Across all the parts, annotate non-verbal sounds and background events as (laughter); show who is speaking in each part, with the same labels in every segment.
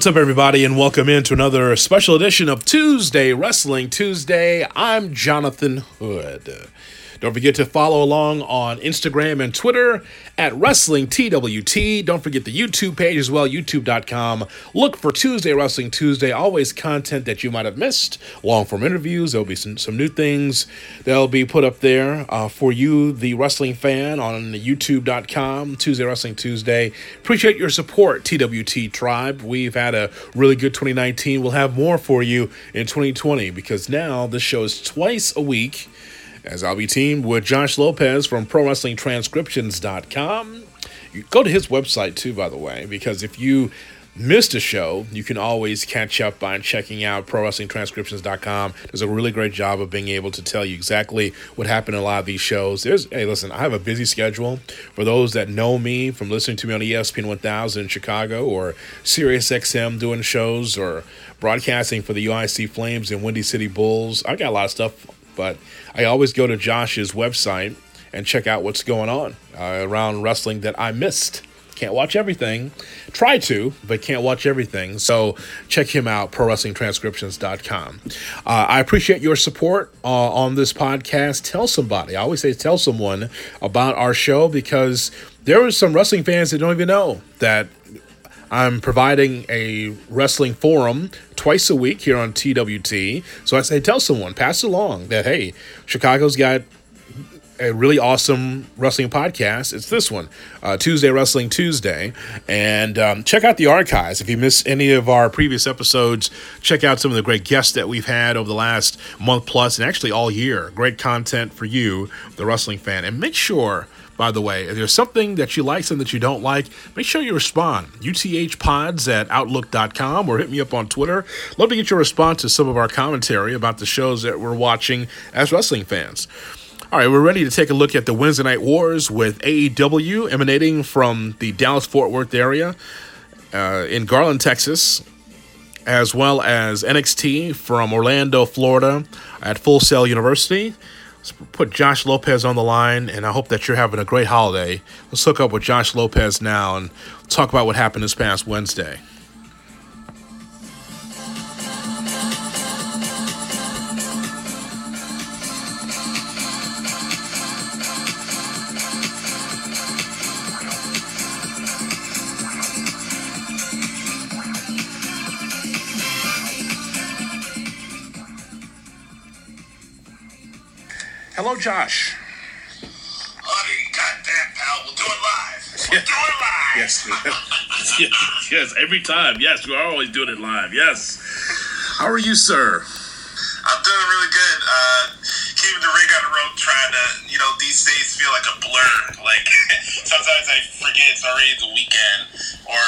Speaker 1: What's up, everybody, and welcome into another special edition of Tuesday Wrestling Tuesday. I'm Jonathan Hood. Don't forget to follow along on Instagram and Twitter at Wrestling TWT. Don't forget the YouTube page as well, youtube.com. Look for Tuesday Wrestling Tuesday. Always content that you might have missed, long form interviews. There'll be some, some new things that'll be put up there uh, for you, the wrestling fan, on youtube.com, Tuesday Wrestling Tuesday. Appreciate your support, TWT Tribe. We've had a really good 2019. We'll have more for you in 2020 because now this show is twice a week as I'll be teamed with Josh Lopez from ProWrestlingTranscriptions.com. You go to his website too, by the way, because if you missed a show, you can always catch up by checking out ProWrestlingTranscriptions.com. Does a really great job of being able to tell you exactly what happened in a lot of these shows. There's, hey, listen, I have a busy schedule. For those that know me from listening to me on ESPN 1000 in Chicago or SiriusXM doing shows or broadcasting for the UIC Flames and Windy City Bulls, I got a lot of stuff but I always go to Josh's website and check out what's going on uh, around wrestling that I missed. Can't watch everything. Try to, but can't watch everything. So check him out, ProWrestlingTranscriptions.com. Uh, I appreciate your support uh, on this podcast. Tell somebody. I always say tell someone about our show because there are some wrestling fans that don't even know that I'm providing a wrestling forum twice a week here on TWT. So I say, tell someone, pass along that, hey, Chicago's got a really awesome wrestling podcast. It's this one, uh, Tuesday Wrestling Tuesday. And um, check out the archives. If you miss any of our previous episodes, check out some of the great guests that we've had over the last month plus and actually all year. Great content for you, the wrestling fan. And make sure by the way. If there's something that you like, something that you don't like, make sure you respond. UTHpods at Outlook.com or hit me up on Twitter. Love to get your response to some of our commentary about the shows that we're watching as wrestling fans. All right, we're ready to take a look at the Wednesday Night Wars with AEW emanating from the Dallas Fort Worth area uh, in Garland, Texas, as well as NXT from Orlando, Florida at Full Sail University. Put Josh Lopez on the line, and I hope that you're having a great holiday. Let's hook up with Josh Lopez now and talk about what happened this past Wednesday. Josh.
Speaker 2: Oh, goddamn, pal. We'll do it live. We'll do it live.
Speaker 1: Yes. (laughs) yes. Yes. Every time. Yes. We are always doing it live. Yes. How are you, sir?
Speaker 2: I'm doing really good. Uh, keeping the rig on the road, trying to, you know, these days feel like a blur. Like, (laughs) sometimes I forget it's already the weekend, or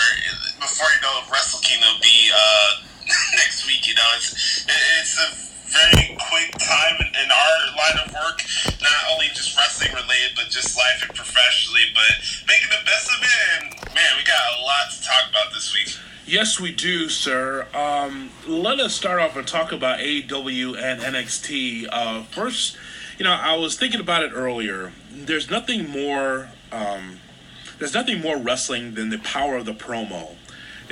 Speaker 2: before you know, Wrestle Kingdom will be uh, (laughs) next week, you know. It's, it's a very quick time in, in, our line of work, not only just wrestling related, but just life and professionally, but making the best of it. And man, we got a lot to talk about this week.
Speaker 1: Yes, we do, sir. Um, let us start off and talk about AEW and NXT. Uh, first, you know, I was thinking about it earlier. There's nothing more. Um, there's nothing more wrestling than the power of the promo.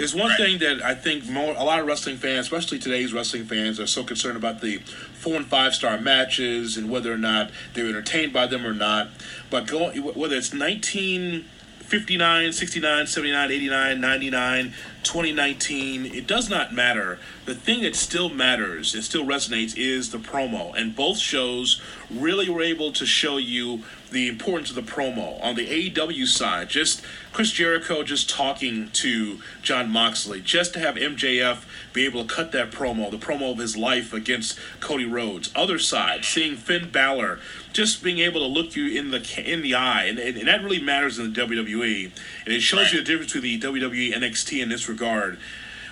Speaker 1: There's one thing that I think more, a lot of wrestling fans, especially today's wrestling fans, are so concerned about the four and five star matches and whether or not they're entertained by them or not. But go, whether it's 1959, 69, 79, 89, 99, 2019, it does not matter. The thing that still matters, it still resonates, is the promo. And both shows really were able to show you the importance of the promo. On the AEW side, just Chris Jericho just talking to Jon Moxley, just to have MJF be able to cut that promo, the promo of his life against Cody Rhodes. Other side, seeing Finn Balor just being able to look you in the in the eye, and, and, and that really matters in the WWE. And it shows you the difference between the WWE and NXT in this regard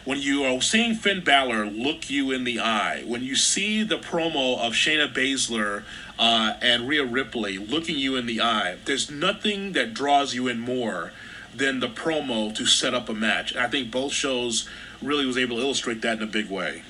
Speaker 1: when you are seeing Finn Balor look you in the eye, when you see the promo of Shayna Baszler uh, and Rhea Ripley looking you in the eye, there's nothing that draws you in more than the promo to set up a match. And I think both shows really was able to illustrate that in a big way.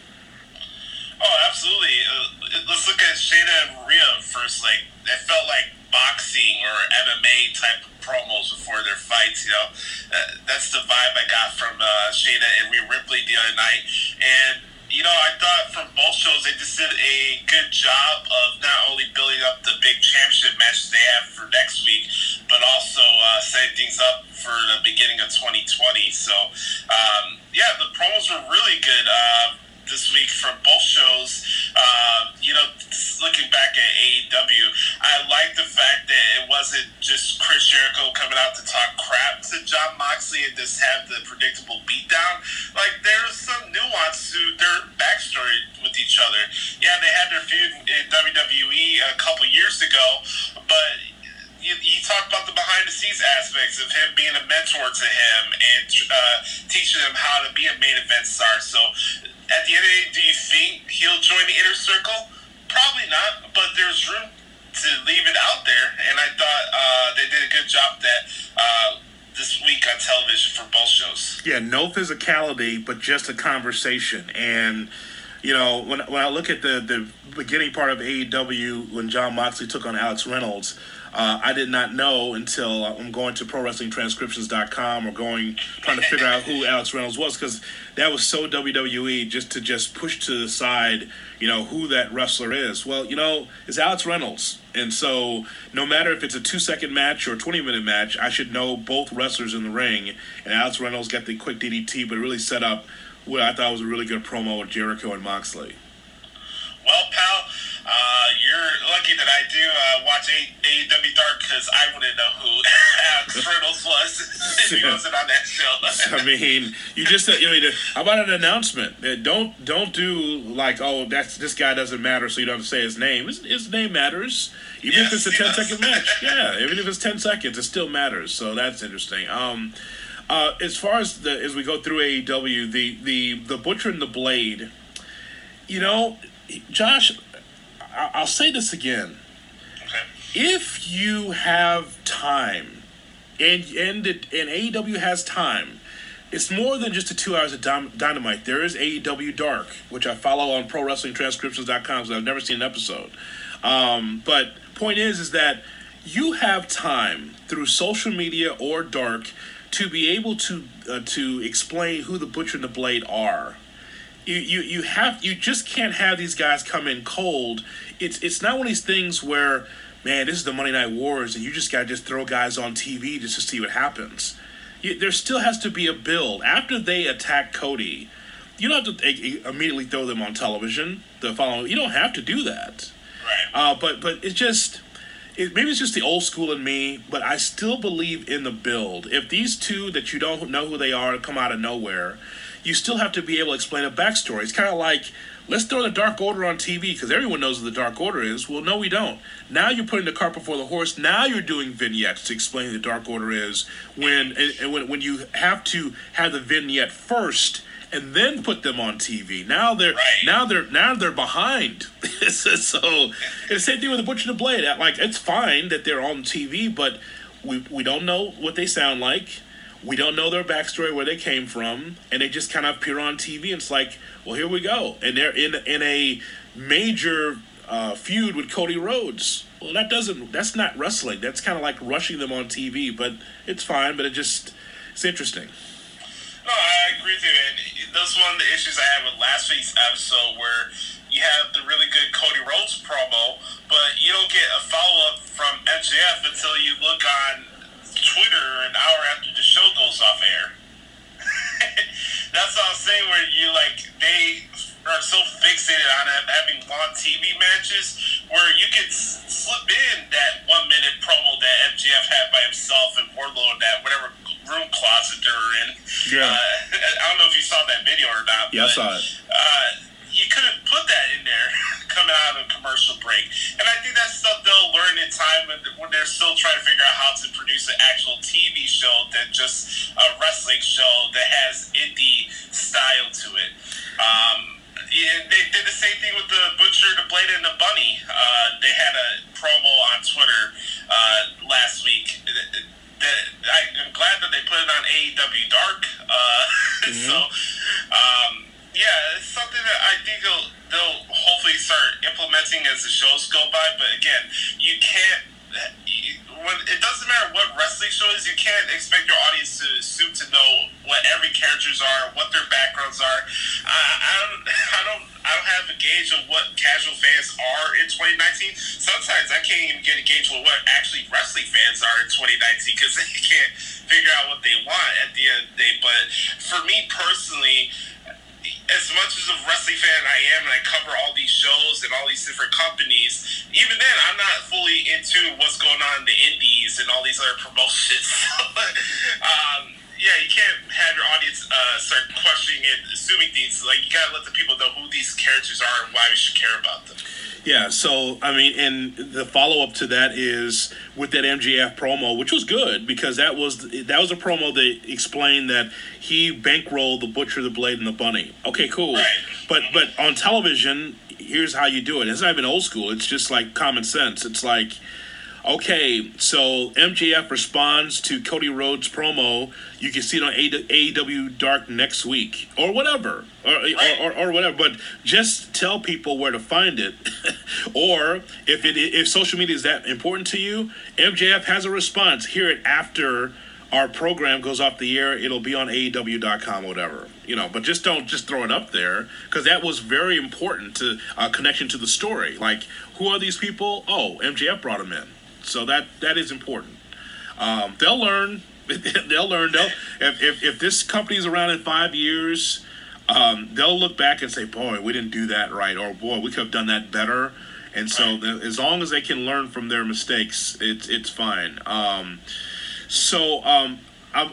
Speaker 2: Oh, absolutely. Uh, let's look at Shayna and Rhea first. Like, it felt like boxing or MMA type promos before their fights. You know, uh, that's the vibe I got from uh, Shayna and Rhea Ripley the other night, and you know, I thought from both shows they just did a good job of not only building up the big championship matches they have for next week, but also uh, setting things up for the beginning of 2020. So, um, yeah, the promos were really good. Uh, this week from both shows. Uh, you know, looking back at AEW, I like the fact that it wasn't just Chris Jericho coming out to talk crap to Jon Moxley and just have the predictable beatdown. Like there's some nuance to their backstory with each other. Yeah, they had their feud in WWE a couple years ago, but you, you talk about the behind the scenes aspects of him being a mentor to him and uh, teaching him how to be a main event star. So at the end of the day, do you think he'll join the inner circle? Probably not, but there's room to leave it out there, and I thought uh, they did a good job that uh, this week on television for both shows.
Speaker 1: Yeah, no physicality, but just a conversation. And you know, when when I look at the the beginning part of AEW when Jon Moxley took on Alex Reynolds uh, I did not know until I'm going to ProWrestlingTranscriptions.com or going trying to figure out who (laughs) Alex Reynolds was because that was so WWE just to just push to the side, you know, who that wrestler is. Well, you know, it's Alex Reynolds, and so no matter if it's a two second match or a 20 minute match, I should know both wrestlers in the ring. And Alex Reynolds got the quick DDT, but really set up what I thought was a really good promo with Jericho and Moxley.
Speaker 2: Well, pal uh, you're lucky that I do uh, watch AEW Dark because I wouldn't know who (laughs) Alex Reynolds was (laughs) if he wasn't on that show. (laughs)
Speaker 1: I mean, you just you know, how about an announcement? Uh, don't don't do like, oh, that's this guy doesn't matter, so you don't have to say his name. His, his name matters, even yes, if it's a 10 second match. Yeah, even if it's ten seconds, it still matters. So that's interesting. Um, uh, as far as the as we go through AEW, the the the Butcher and the Blade, you know, Josh I'll say this again.
Speaker 2: Okay.
Speaker 1: If you have time, and and it, and AEW has time, it's more than just the two hours of dynamite. There is AEW Dark, which I follow on ProWrestlingTranscriptions.com. So I've never seen an episode. Um, but point is, is that you have time through social media or Dark to be able to uh, to explain who the Butcher and the Blade are you, you you have you just can't have these guys come in cold. It's it's not one of these things where, man, this is the Monday Night Wars, and you just got to just throw guys on TV just to see what happens. You, there still has to be a build after they attack Cody. You don't have to immediately throw them on television. The following, you don't have to do that.
Speaker 2: Right.
Speaker 1: Uh, but but it's just. It, maybe it's just the old school in me, but I still believe in the build. If these two that you don't know who they are come out of nowhere, you still have to be able to explain a backstory. It's kind of like let's throw the Dark Order on TV because everyone knows what the Dark Order is. Well, no, we don't. Now you're putting the cart before the horse. Now you're doing vignettes to explain the Dark Order is. When and when when you have to have the vignette first and then put them on TV. Now they're
Speaker 2: right.
Speaker 1: now they're now they're behind. (laughs) so it's the same thing with the Butcher and the Blade. Like it's fine that they're on TV, but we we don't know what they sound like we don't know their backstory, where they came from, and they just kind of appear on TV. And it's like, well, here we go, and they're in in a major uh, feud with Cody Rhodes. Well, that doesn't. That's not wrestling. That's kind of like rushing them on TV. But it's fine. But it just it's interesting.
Speaker 2: No, I agree with you. And that's one of the issues I had with last week's episode, where you have the really good Cody Rhodes promo, but you don't get a follow up from MJF until you look on Twitter an hour after the show goes off air. (laughs) That's what I'm saying. Where you like they are so fixated on having long TV matches, where you could slip in that one minute promo that MJF had by himself and Wardlow that whatever room closet they're in.
Speaker 1: Yeah.
Speaker 2: Uh, (laughs) I don't know if you saw that video or not.
Speaker 1: Yeah,
Speaker 2: but,
Speaker 1: I saw it.
Speaker 2: Uh, you couldn't put that in there (laughs) coming out of a commercial break. And I think that's stuff they'll learn in time when, when they're still trying to figure out how to produce an actual TV show than just a wrestling show that has indie style to it. Um, yeah, they did the same thing with the Butcher, the Blade, and the Bunny. Uh, they had a promo on Twitter uh, last week. That I'm glad that they put it on AEW Dark. Uh, (laughs) mm-hmm. So, um, yeah, it's something that I think they'll, they'll hopefully start implementing as the shows go by. But again, you can't. when it doesn't matter what wrestling show is, you can't expect your audience to assume to know what every characters are, what their backgrounds are. I, I don't, (laughs) I don't, I don't have a gauge of what casual fans are in 2019. Sometimes I can't even get a gauge of what actually wrestling fans are in 2019 because (laughs) they can't figure out what they want at the end of the day. But for me personally as much as a wrestling fan I am, and I cover all these shows and all these different companies, even then, I'm not fully into what's going on in the indies and all these other promotions. (laughs) um, yeah, you can't have your audience uh, start questioning and assuming things. Like, you gotta let the people know who these characters are and why we should care about them.
Speaker 1: Yeah, so I mean, and the follow up to that is with that MJF promo, which was good because that was that was a promo that explained that he bankrolled the butcher, the blade, and the bunny. Okay, cool.
Speaker 2: Right.
Speaker 1: But but on television, here's how you do it. It's not even old school. It's just like common sense. It's like Okay, so MJF responds to Cody Rhodes' promo. You can see it on AEW Dark next week, or whatever, or, or, or, or whatever. But just tell people where to find it, (laughs) or if it if social media is that important to you, MJF has a response. Hear it after our program goes off the air. It'll be on AEW.com, whatever you know. But just don't just throw it up there because that was very important to uh, connection to the story. Like, who are these people? Oh, MJF brought them in. So that that is important. Um, they'll learn. (laughs) they'll learn. They'll if, if if this company's around in five years, um, they'll look back and say, "Boy, we didn't do that right," or "Boy, we could have done that better." And so, the, as long as they can learn from their mistakes, it's it's fine. Um, so, um, (laughs)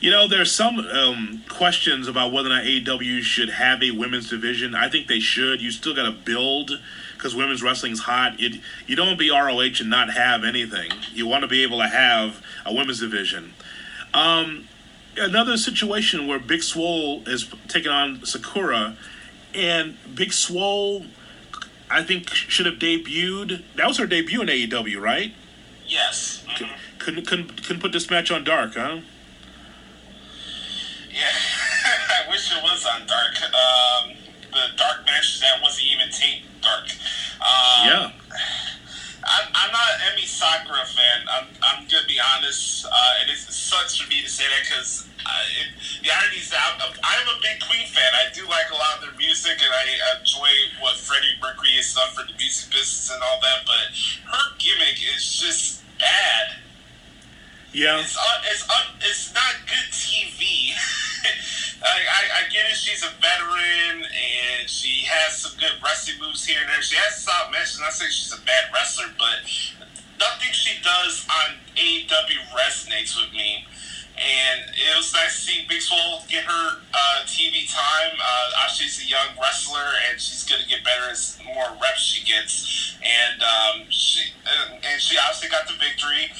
Speaker 1: you know, there's some um, questions about whether or not AEW should have a women's division. I think they should. You still got to build because women's wrestling is hot. It, you don't be ROH and not have anything. You want to be able to have a women's division. Um, another situation where Big Swole is taking on Sakura, and Big Swole, I think, should have debuted. That was her debut in AEW, right?
Speaker 2: Yes. Mm-hmm.
Speaker 1: Couldn't, couldn't couldn't put this match on Dark, huh?
Speaker 2: Yeah, (laughs) I wish it was on Dark. Um, the Dark match that wasn't even taped Dark. Um,
Speaker 1: yeah.
Speaker 2: I'm, I'm not an Emi Sakura fan. I'm, I'm gonna be honest, uh, and it sucks for me to say that because the irony is that I'm, I'm a big Queen fan. I do like a lot of their music, and I enjoy what Freddie Mercury has done for the music business and all that. But her gimmick is just bad.
Speaker 1: Yeah,
Speaker 2: it's un, it's un, it's not good TV. (laughs) I, I, I, get it. She's a veteran and she has some good wrestling moves here and there. She has solid matches. Not saying she's a bad wrestler, but nothing she does on AEW resonates with me. And it was nice to see Big Swole get her uh, TV time. Uh, she's a young wrestler, and she's going to get better as more reps she gets. And um, she and she obviously got the victory.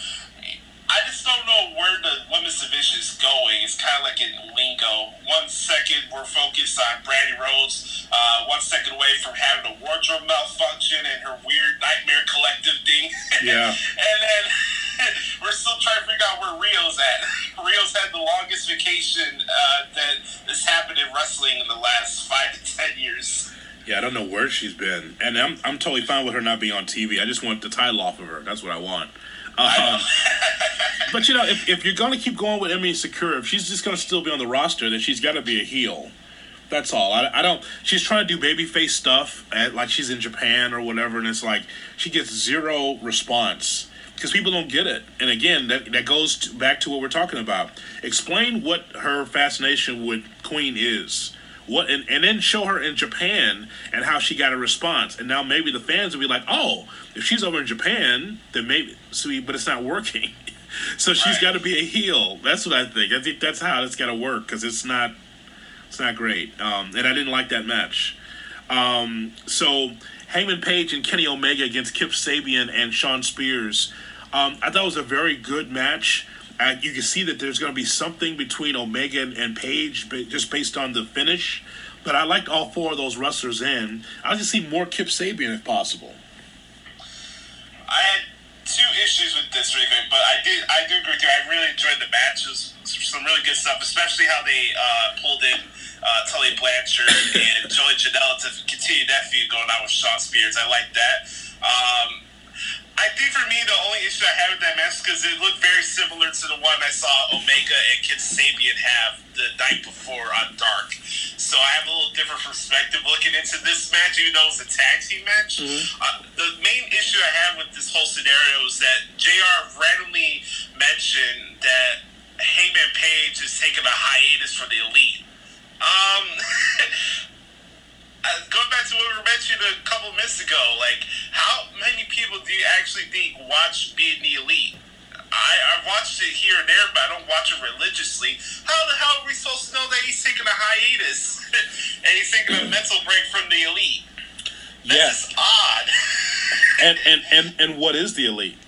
Speaker 2: I just don't know where the women's division is going. It's kind of like in lingo. One second we're focused on Brandi Rhodes, uh, one second away from having a wardrobe malfunction and her weird nightmare collective thing. (laughs)
Speaker 1: Yeah.
Speaker 2: and then (laughs) we're still trying to figure out where Riho's at. (laughs) Riho's had the longest vacation uh, that has happened in wrestling in the last five to ten years.
Speaker 1: Yeah, I don't know where she's been, and I'm I'm totally fine with her not being on TV. I just want the title off of her. That's what I want. Um, (laughs) but you know, if, if you're gonna keep going with Emi Sakura, if she's just gonna still be on the roster, then she's got to be a heel. That's all. I, I don't. She's trying to do babyface stuff, at, like she's in Japan or whatever, and it's like she gets zero response because people don't get it. And again, that that goes to, back to what we're talking about. Explain what her fascination with Queen is what and, and then show her in Japan and how she got a response. And now maybe the fans will be like, oh, if she's over in Japan, then maybe sweet, but it's not working. (laughs) so she's got to be a heel. That's what I think. I think that's how it's got to work because it's not it's not great. Um, and I didn't like that match. Um, so Hangman Page and Kenny Omega against Kip Sabian and Shawn Spears. Um, I thought it was a very good match. Uh, you can see that there's going to be something between Omega and, and Page, just based on the finish. But I liked all four of those wrestlers in. I like to see more Kip Sabian if possible.
Speaker 2: I had two issues with this, really, but I did I do agree with you. I really enjoyed the matches. Some really good stuff, especially how they uh, pulled in uh, Tully Blanchard and Joey Janela to continue that feud going on with Shawn Spears. I like that. Um, I think for me, the only issue I have with that match is because it looked very similar to the one I saw Omega and Kip Sabian have the night before on Dark. So I have a little different perspective looking into this match, even though it's a tag team match. Uh, the main issue I had with this whole scenario is that JR randomly mentioned that Hangman Page is taking a hiatus for the Elite. Um, (laughs) uh, going back to what we were mentioning a couple minutes ago, like how many people do you actually think watch being the elite? I I've watched it here and there, but I don't watch it religiously. How the hell are we supposed to know that he's taking a hiatus (laughs) and he's taking a mental break from the elite? That's just odd. (laughs)
Speaker 1: And, and and and what is the elite?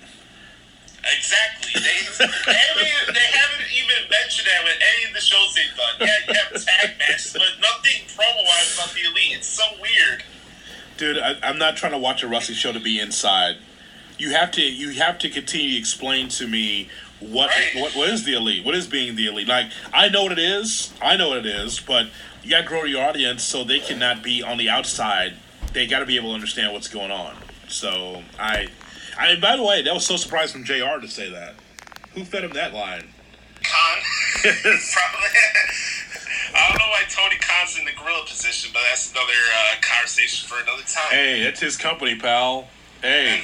Speaker 2: Exactly. They, they, haven't, they haven't even mentioned that with any of the shows they've done. Yeah, you have tag matches, but nothing promo wise about the elite. It's so weird.
Speaker 1: Dude, I, I'm not trying to watch a wrestling show to be inside. You have to you have to continue to explain to me what
Speaker 2: Right.
Speaker 1: what what is the elite? What is being the elite? Like I know what it is. I know what it is, but you got to grow your audience so they cannot be on the outside. They got to be able to understand what's going on. So I, I. By the way, that was so surprised from Jr. to say that. Who fed him that line?
Speaker 2: Khan. (laughs) Probably. I don't know why Tony Khan's in the gorilla position, but that's another uh, conversation for another time.
Speaker 1: Hey, it's his company, pal. Hey,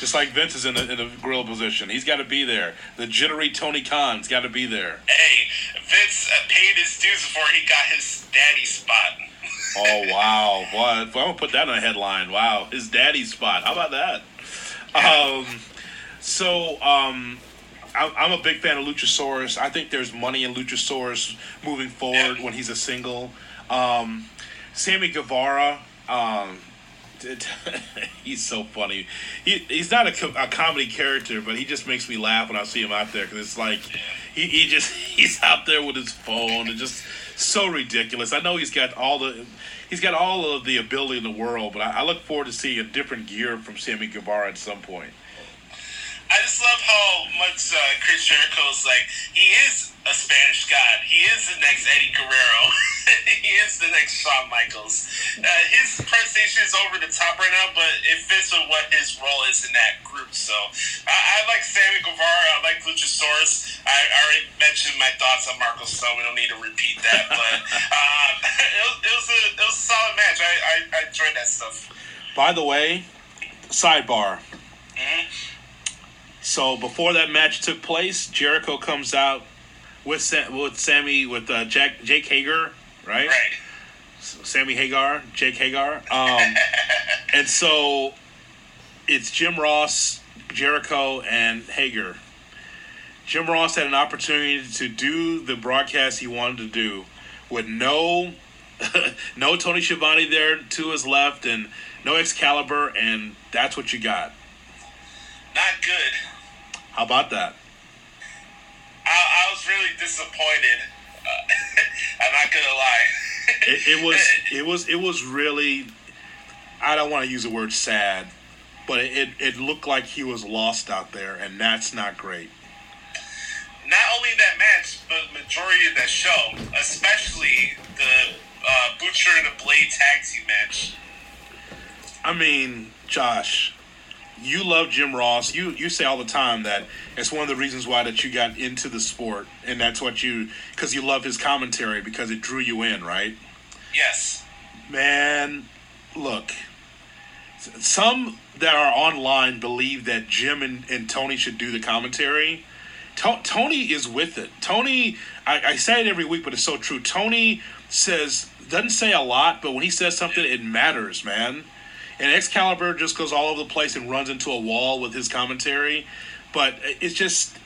Speaker 1: just like Vince is in the, in the grill position, he's got to be there. The jittery Tony Khan's got to be there.
Speaker 2: Hey, Vince uh, paid his dues before he got his daddy spot.
Speaker 1: Oh wow, what? I'm gonna put that on a headline. Wow, his daddy's spot. How about that? Um, so um, I'm, I'm a big fan of Luchasaurus. I think there's money in Luchasaurus moving forward
Speaker 2: Yeah.
Speaker 1: when he's a single. Um, Sammy Guevara. Um, (laughs) he's so funny. He, he's not a, a comedy character, but he just makes me laugh when I see him out there because it's like he, he just (laughs) he's out there with his phone and just so ridiculous. I know he's got all the he's got all of the ability in the world, but I, I look forward to seeing a different gear from Sammy Guevara at some point.
Speaker 2: I just love how much uh, Chris Jericho's like, he is a Spanish god. He is the next Eddie Guerrero. (laughs) he is the next Shawn Michaels. Uh, his presentation is over the top right now, but it fits with what his role is in that group. So I, I like Sammy Guevara. I like Luchasaurus. I, I already mentioned my thoughts on Marco Stone. We don't need to repeat that, but (laughs) um, (laughs) it, was, it, was a, it was a solid match. I, I, I enjoyed that stuff.
Speaker 1: By the way, sidebar.
Speaker 2: Mhm.
Speaker 1: So before that match took place, Jericho comes out with with Sammy with uh, Jack Jake Hager, right?
Speaker 2: Right.
Speaker 1: Sammy Hagar, Jake Hagar. Um, (laughs) and so it's Jim Ross, Jericho, and Hager. Jim Ross had an opportunity to do the broadcast he wanted to do with no (laughs) no Tony Schiavone there to his left and no Excalibur, and that's what you got.
Speaker 2: Not good.
Speaker 1: How about that?
Speaker 2: I, I was really disappointed. Uh, (laughs) I'm not gonna lie.
Speaker 1: It, it (laughs) was it was it was really I don't want to use the word sad, but it, it, it looked like he was lost out there, and that's not great.
Speaker 2: Not only that match, but majority of that show, especially the uh, Butcher and the Blade tag team match.
Speaker 1: I mean, Josh, you love Jim Ross. You you say all the time that it's one of the reasons why that you got into the sport, and that's what you because you love his commentary because it drew you in, right?
Speaker 2: Yes.
Speaker 1: Man, look, some that are online believe that Jim and, and Tony should do the commentary. To- Tony is with it. Tony, I, I say it every week, but it's so true. Tony says doesn't say a lot, but when he says something, it matters, man. And Excalibur just goes all over the place and runs into a wall with his commentary. But it's just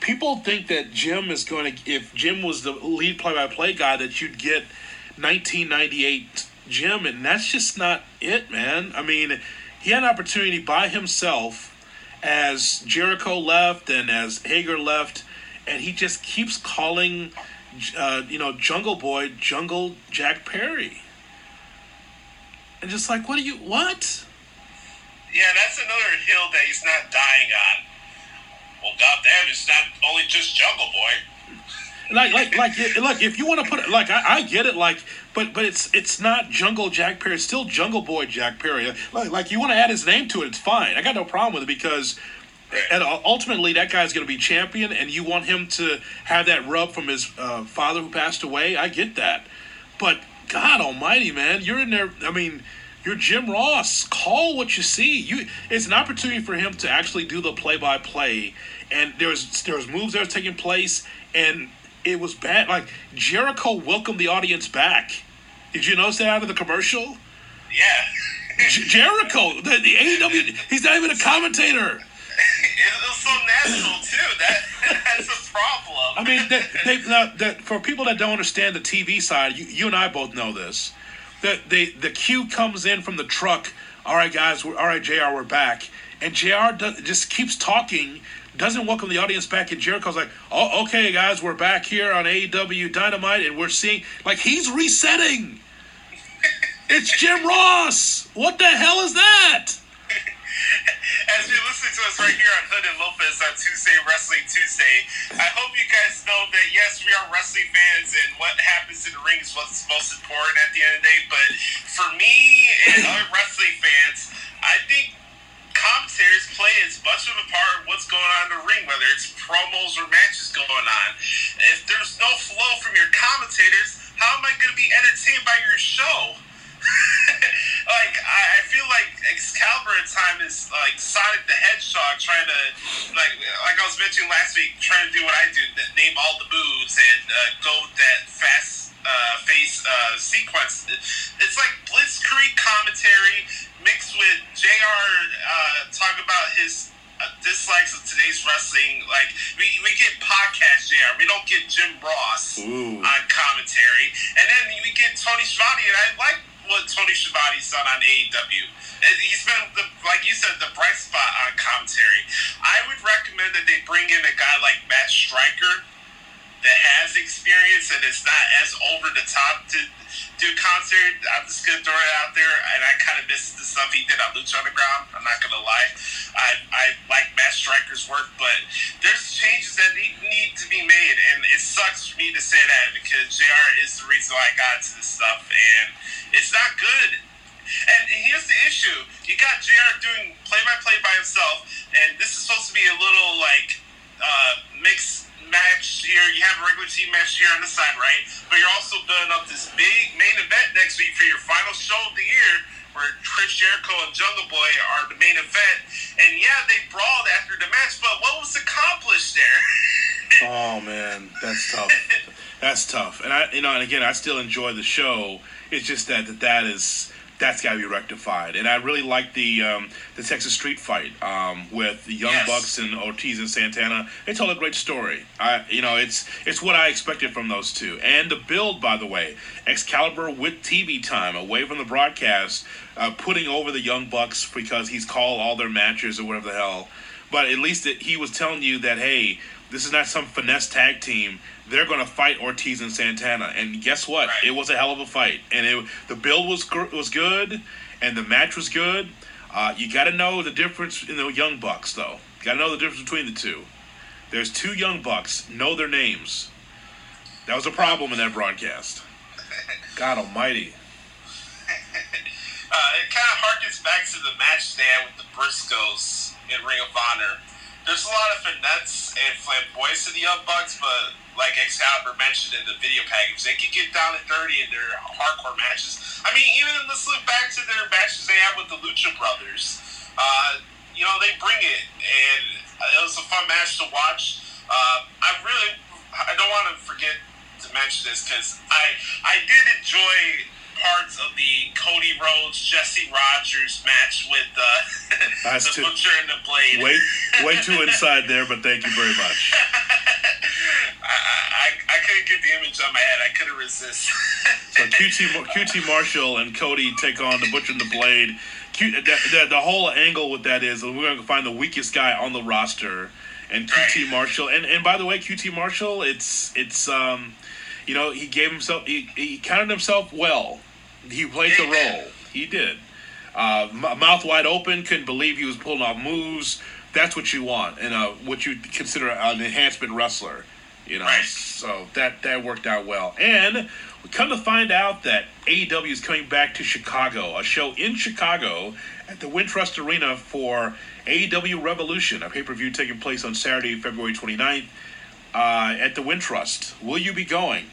Speaker 1: people think that Jim is going to. If Jim was the lead play-by-play guy, that you'd get 1998 Jim, and that's just not it, man. I mean, he had an opportunity by himself as Jericho left and as Hager left, and he just keeps calling, uh, you know, Jungle Boy Jungle Jack Perry. And just like, what do you, what?
Speaker 2: Yeah, that's another hill that he's not dying on. Well, goddamn, it's not only just Jungle Boy.
Speaker 1: like like like (laughs) like if you want to put it like I, I get it like but but it's it's not jungle jack perry it's still jungle boy jack perry like, like you want to add his name to it it's fine i got no problem with it because and ultimately that guy's going to be champion and you want him to have that rub from his uh, father who passed away i get that but god almighty man you're in there i mean you're jim ross call what you see you it's an opportunity for him to actually do the play-by-play and there's there's moves that are taking place and it was bad. Like Jericho welcomed the audience back. Did you notice that out of the commercial?
Speaker 2: Yeah.
Speaker 1: Jericho, the, the AEW, he's not even a commentator. (laughs)
Speaker 2: It was so natural too. That (laughs) that's a problem.
Speaker 1: I mean, they, (laughs) they, now, that for people that don't understand the TV side, you, you and I both know this. That they the cue comes in from the truck. All right, guys. We're, all right, Jr. We're back, and Jr. Does, just keeps talking doesn't welcome the audience back, and Jericho's like, "Oh, okay, guys, we're back here on AEW Dynamite, and we're seeing like he's resetting." it's Jim Ross. What the hell is that? (laughs)
Speaker 2: As you're listening to us right here on Hood and Lopez on Tuesday Wrestling Tuesday, I hope you guys know that yes, we are wrestling fans, and what happens in the ring is what's most important at the end of the day. But for me and other (laughs) wrestling fans, I think commentators play as much of a part of what's going on in the ring, whether it's promos or matches going on. If there's no flow from your commentators, how am I going to be entertained by your show? (laughs) like I, I feel like Excalibur at time is like Sonic the Hedgehog trying to like like I was mentioning last week, trying to do what I do, name all the moves and uh, go that fast uh, face uh, sequence. It's like blitzkrieg commentary mixed with Jr. Uh, talk about his uh, dislikes of today's wrestling. Like we, we get podcast Jr. We don't get Jim Ross
Speaker 1: Ooh.
Speaker 2: on commentary, and then we get Tony Schiavone, and I like what Tony Schiavone's done on AEW. And He's been, the, like you said, the bright spot on commentary. I would recommend that they bring in a guy like Matt Striker that has experience and it's not as over the top to do concert. I'm just gonna throw it out there, and I kind of miss the stuff he did on Lucha Underground. I'm not gonna lie. I I like Matt Striker's work, but there's changes that need, to be made, and it sucks for me to say that because Jr. is the reason why I got into this stuff, and it's not good. And here's the issue: you got Jr. doing play-by-play by himself, and this is supposed to be a little like uh, mixed match here. You have a regular team match here on the side, right? But you're also building up this big main event next week for your final show of the year, where Chris Jericho and Jungle Boy are the main event. And yeah, they brawled after the match, but what was accomplished there? (laughs)
Speaker 1: Oh man, that's tough. (laughs) That's tough. And I, you know, and again, I still enjoy the show. It's just that that, that is that's got to be rectified. And I really like the um, the Texas Street Fight um, with the Young
Speaker 2: Yes.
Speaker 1: Bucks and Ortiz and Santana. They told a great story. I, you know, it's it's what I expected from those two. And the build, by the way, Excalibur with TV time away from the broadcast, uh, putting over the Young Bucks because he's called all their matches or whatever the hell. But at least it, he was telling you that hey, this is not some finesse tag team. They're going to fight Ortiz and Santana, and guess what?
Speaker 2: Right.
Speaker 1: It was a hell of a fight, and it, the build was was good, and the match was good. Uh, you got to know the difference in the Young Bucks, though. You got to know the difference between the two. There's two Young Bucks. Know their names. That was a problem in that broadcast. God Almighty. (laughs)
Speaker 2: uh, it kind of harkens back to the match they had with the Briscoes in Ring of Honor. There's a lot of finesse and flamboyance in the Bucks, but like Excalibur mentioned in the video package, they can get down and dirty in their hardcore matches. I mean, even let's look back to their matches they had with the Lucha Brothers. Uh, you know, they bring it, and it was a fun match to watch. Uh, I really, I don't want to forget to mention this because I, I did enjoy parts of the Cody Rhodes Jesse Rogers match with uh, (laughs) the
Speaker 1: too-
Speaker 2: Butcher and the Blade.
Speaker 1: Way, way (laughs) too inside there, but thank you very much. (laughs)
Speaker 2: I, I, I couldn't get the image on my head. I couldn't resist.
Speaker 1: So QT, QT Marshall and Cody take on the Butcher and the Blade. Q, the, the, the whole angle with that is we're going to find the weakest guy on the roster, and QT Marshall. And, and by the way, QT Marshall, it's it's um, you know, he gave himself he, he counted himself well. He played the role. He did. Uh, mouth wide open, couldn't believe he was pulling off moves. That's what you want, and uh, what you consider an enhancement wrestler. You know,
Speaker 2: Right.
Speaker 1: so that that worked out well. And we come to find out that AEW is coming back to Chicago, a show in Chicago at the Wintrust Arena for AEW Revolution, a pay-per-view taking place on Saturday, February 29th uh, at the Wintrust. Will you be going?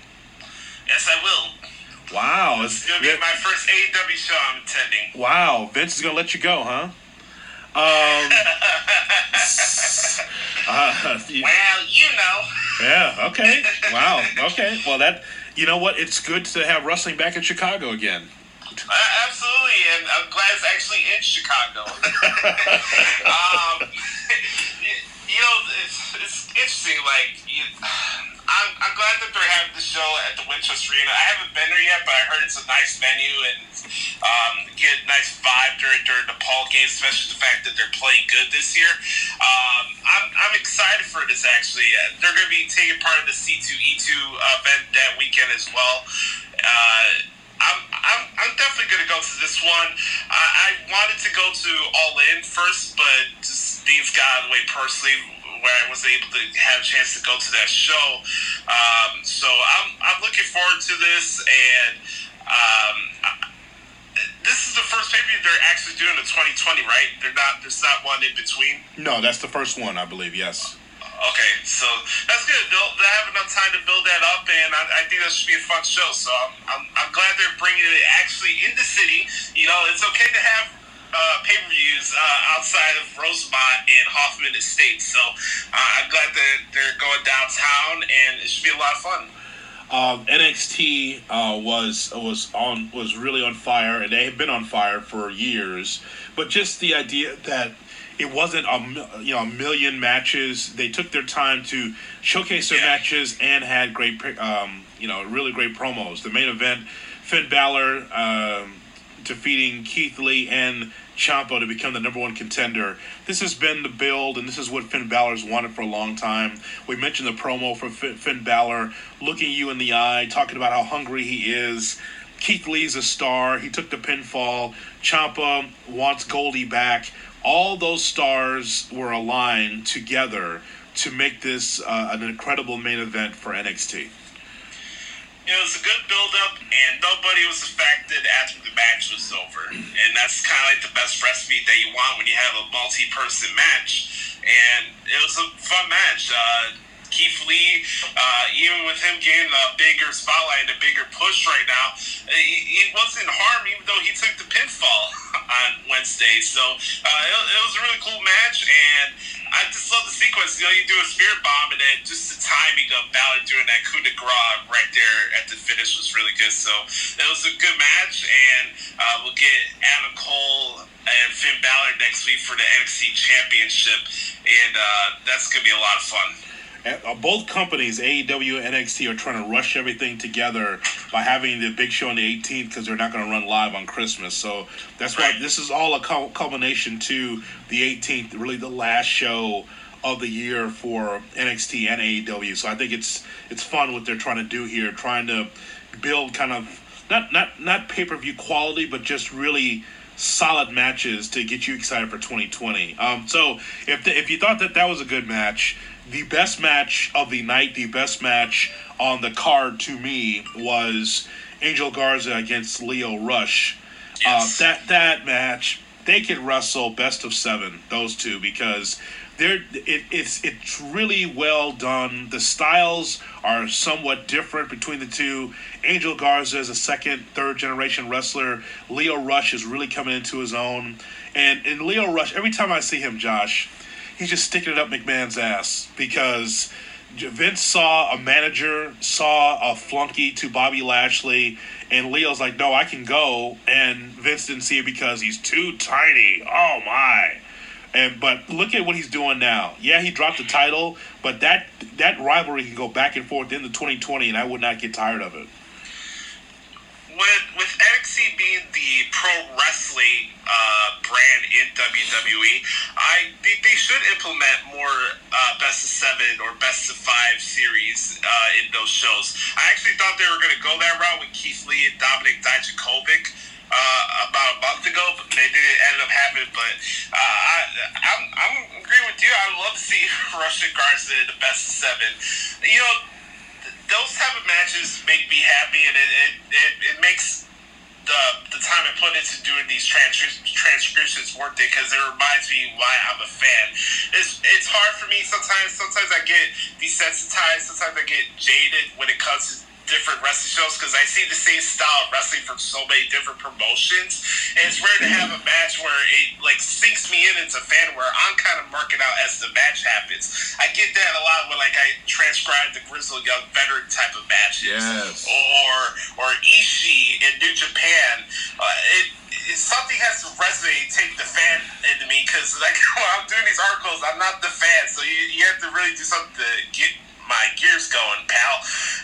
Speaker 2: Yes, I will.
Speaker 1: Wow,
Speaker 2: It's
Speaker 1: it's,
Speaker 2: gonna be my first AEW show I'm attending.
Speaker 1: wow, Vince is gonna let you go, huh? Um, (laughs) uh, (laughs) you-
Speaker 2: Well, you know.
Speaker 1: Yeah. Okay. (laughs) Wow. Okay. Well, that you know what? It's good to have wrestling back in Chicago again.
Speaker 2: Uh, absolutely, and I'm glad it's actually in Chicago. um, you, know, it's, it's interesting. Like, you, I'm, I'm glad that they're having the show at the Wintrust Arena. I haven't been there yet, but I heard it's a nice venue and um, get a nice vibe during during the Paul games, especially the fact that they're playing good this year. Um, I'm, I'm excited for this. Actually, Uh, they're going to be taking part of the C2E2 event that weekend as well. Uh, I'm, I'm, I'm definitely going to go to this one. I, I wanted to go to All In first, but just things got out of the way personally where I wasn't able to have a chance to go to that show. Um, so I'm, I'm looking forward to this, and um, I- this is the first pay per view they're actually doing in 2020, right? They're not. There's not one in between.
Speaker 1: No, that's the first one, I believe. Yes.
Speaker 2: Okay, so that's good. They'll, they have enough time to build that up, and I, I think that should be a fun show. So I'm, I'm, I'm glad they're bringing it actually in the city. You know, it's okay to have uh, pay per views uh, outside of Rosemont and Hoffman Estates. So uh, I'm glad that they're going downtown, and it should be a lot of fun.
Speaker 1: Um, NXT uh, was was on was really on fire, and they have been on fire for years. But just the idea that it wasn't a you know a million matches. They took their time to showcase their
Speaker 2: Yeah.
Speaker 1: matches and had great um, you know really great promos. The main event, Finn Balor um, defeating Keith Lee and Ciampa to become the number one contender. This has been the build, and this is what Finn Balor's wanted for a long time. We mentioned the promo for Finn, Balor, looking you in the eye, talking about how hungry he is. Keith Lee's a star. He took the pinfall. Ciampa wants Goldie back. All those stars were aligned together to make this uh, an incredible main event for NXT.
Speaker 2: It was a good build up, and nobody was affected after the match was over. And that's kind of like the best recipe that you want when you have a multi person match. And it was a fun match. Uh, Keith Lee, uh, even with him getting a bigger spotlight and a bigger push right now, he, he wasn't harmed even though he took the pinfall (laughs) on Wednesday. So uh, it, it was a really cool match, and I just love the sequence. You know, you do a spirit bomb, and then just the timing of Balor doing that coup de grace right there at the finish was really good. So it was a good match, and uh, we'll get Adam Cole and Finn Balor next week for the NXT Championship, and uh, that's gonna be a lot of fun.
Speaker 1: Uh, both companies, AEW and NXT, are trying to rush everything together by having the big show on the 18th because they're not going to run live on Christmas. So that's why this is all a culmination to the 18th, really the last show of the year for NXT and AEW. So I think it's it's fun what they're trying to do here, trying to build kind of not not not pay per view quality, but just really solid matches to get you excited for 2020. Um, so if the, if you thought that that was a good match, the best match of the night, the best match on the card to me was Angel Garza against Lio Rush.
Speaker 2: Yes.
Speaker 1: Uh, that that match, they could wrestle best of seven, those two, because they're it, it's it's really well done. The styles are somewhat different between the two. Angel Garza is a second, third generation wrestler. Lio Rush is really coming into his own, and and Lio Rush. Every time I see him, Josh, he's just sticking it up McMahon's ass because Vince saw a manager, saw a flunky to Bobby Lashley, and Lio's like, no, I can go. And Vince didn't see it because he's too tiny. Oh my. And but look at what he's doing now. Yeah, he dropped the title, but that that rivalry can go back and forth into 2020, and I would not get tired of it.
Speaker 2: With with NXT being the pro wrestling uh, brand in WWE, I think they should implement more uh, best of seven or best of five series uh, in those shows. I actually thought they were going to go that route with Keith Lee and Dominik Dijakovic. uh, about a month ago, but they didn't end up happening. But uh, I, I'm, I'm agreeing with you. I would love to see (laughs) Russian Garza in the best of seven. You know, those type of matches make me happy, and it it, it, it makes the the time I put into doing these trans- transcriptions worth it because it reminds me why I'm a fan. It's it's hard for me sometimes. Sometimes I get desensitized. Sometimes I get jaded when it comes to different wrestling shows because I see the same style of wrestling from so many different promotions. And it's rare to have a match where it like sinks me in as a fan where I'm kind of marking out as the match happens. I get that a lot when like I transcribe the Grizzled Young Veteran type of matches.
Speaker 3: Yes.
Speaker 2: Or or Ishii in New Japan. Uh, it, it, something has to resonate, take the fan into me because like (laughs) when I'm doing these articles, I'm not the fan, so you, you have to really do something to get my gears going, pal.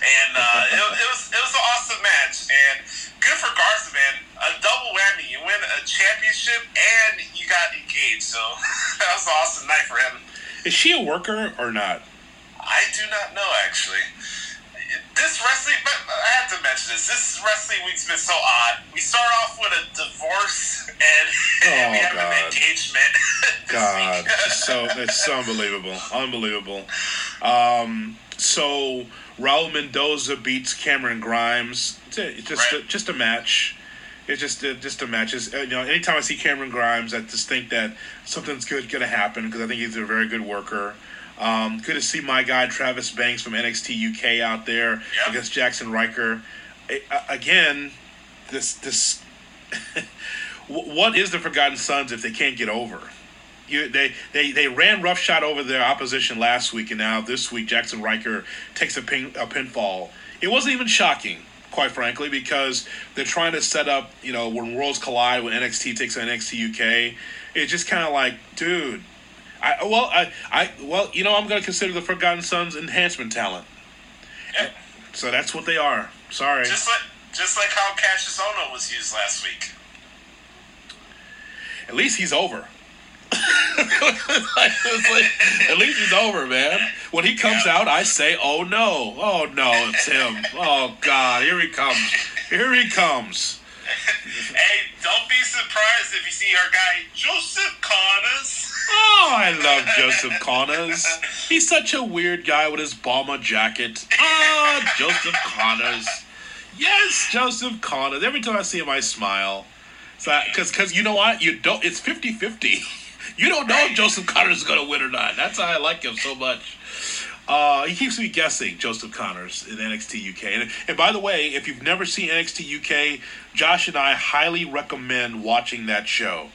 Speaker 2: And uh, it, it was it was an awesome match, and good for Garza, man. A double whammy. You win a championship and you got engaged, so (laughs) that was an awesome night for him.
Speaker 1: Is she a worker or not?
Speaker 2: I do not know actually. This wrestling, but I have to mention this. This wrestling week's been so odd. We start off with a divorce, and, (laughs)
Speaker 1: Oh,
Speaker 2: we have
Speaker 1: God.
Speaker 2: an engagement. (laughs) this
Speaker 1: God,
Speaker 2: week.
Speaker 1: so it's so unbelievable, unbelievable. Um, so Raul Mendoza beats Cameron Grimes. It's, a, it's just
Speaker 2: Right.
Speaker 1: a, just a match. It's just a, just a match. It's, you know, anytime I see Cameron Grimes, I just think that something's good going to happen because I think he's a very good worker. Um, good to see my guy Travis Banks from NXT UK out there
Speaker 2: Yeah.
Speaker 1: against Jaxson Ryker. Again, this this (laughs) what is the Forgotten Sons if they can't get over? You, they, they they ran roughshod over their opposition last week, and now this week Jaxson Ryker takes a, pin, a pinfall. It wasn't even shocking, quite frankly, because they're trying to set up, you know, when worlds collide, when NXT takes on NXT UK. It's just kind of like, dude, I well, I, I well, you know, I'm going to consider the Forgotten Sons enhancement talent.
Speaker 2: Yeah.
Speaker 1: So that's what they are. Sorry.
Speaker 2: Just like just like how Cassius Ohno was used last week.
Speaker 1: At least he's over. It's like, at least he's over, man. When he comes out, I say, "Oh no, oh no, it's him. Oh God, here he comes, here he comes."
Speaker 2: Hey, don't be surprised if you see our guy Joseph Conners.
Speaker 1: Oh, I love Joseph Conners. He's such a weird guy with his bomber jacket. Ah, Joseph Conners. Yes, Joseph Conners. Every time I see him, I smile. Because because you know what? You don't. It's 50-50. You don't know if Joseph Conners is going to win or not. That's how I like him so much. Uh, he keeps me guessing, Joseph Conners in NXT UK. And, and by the way, if you've never seen NXT UK, Josh and I highly recommend watching that show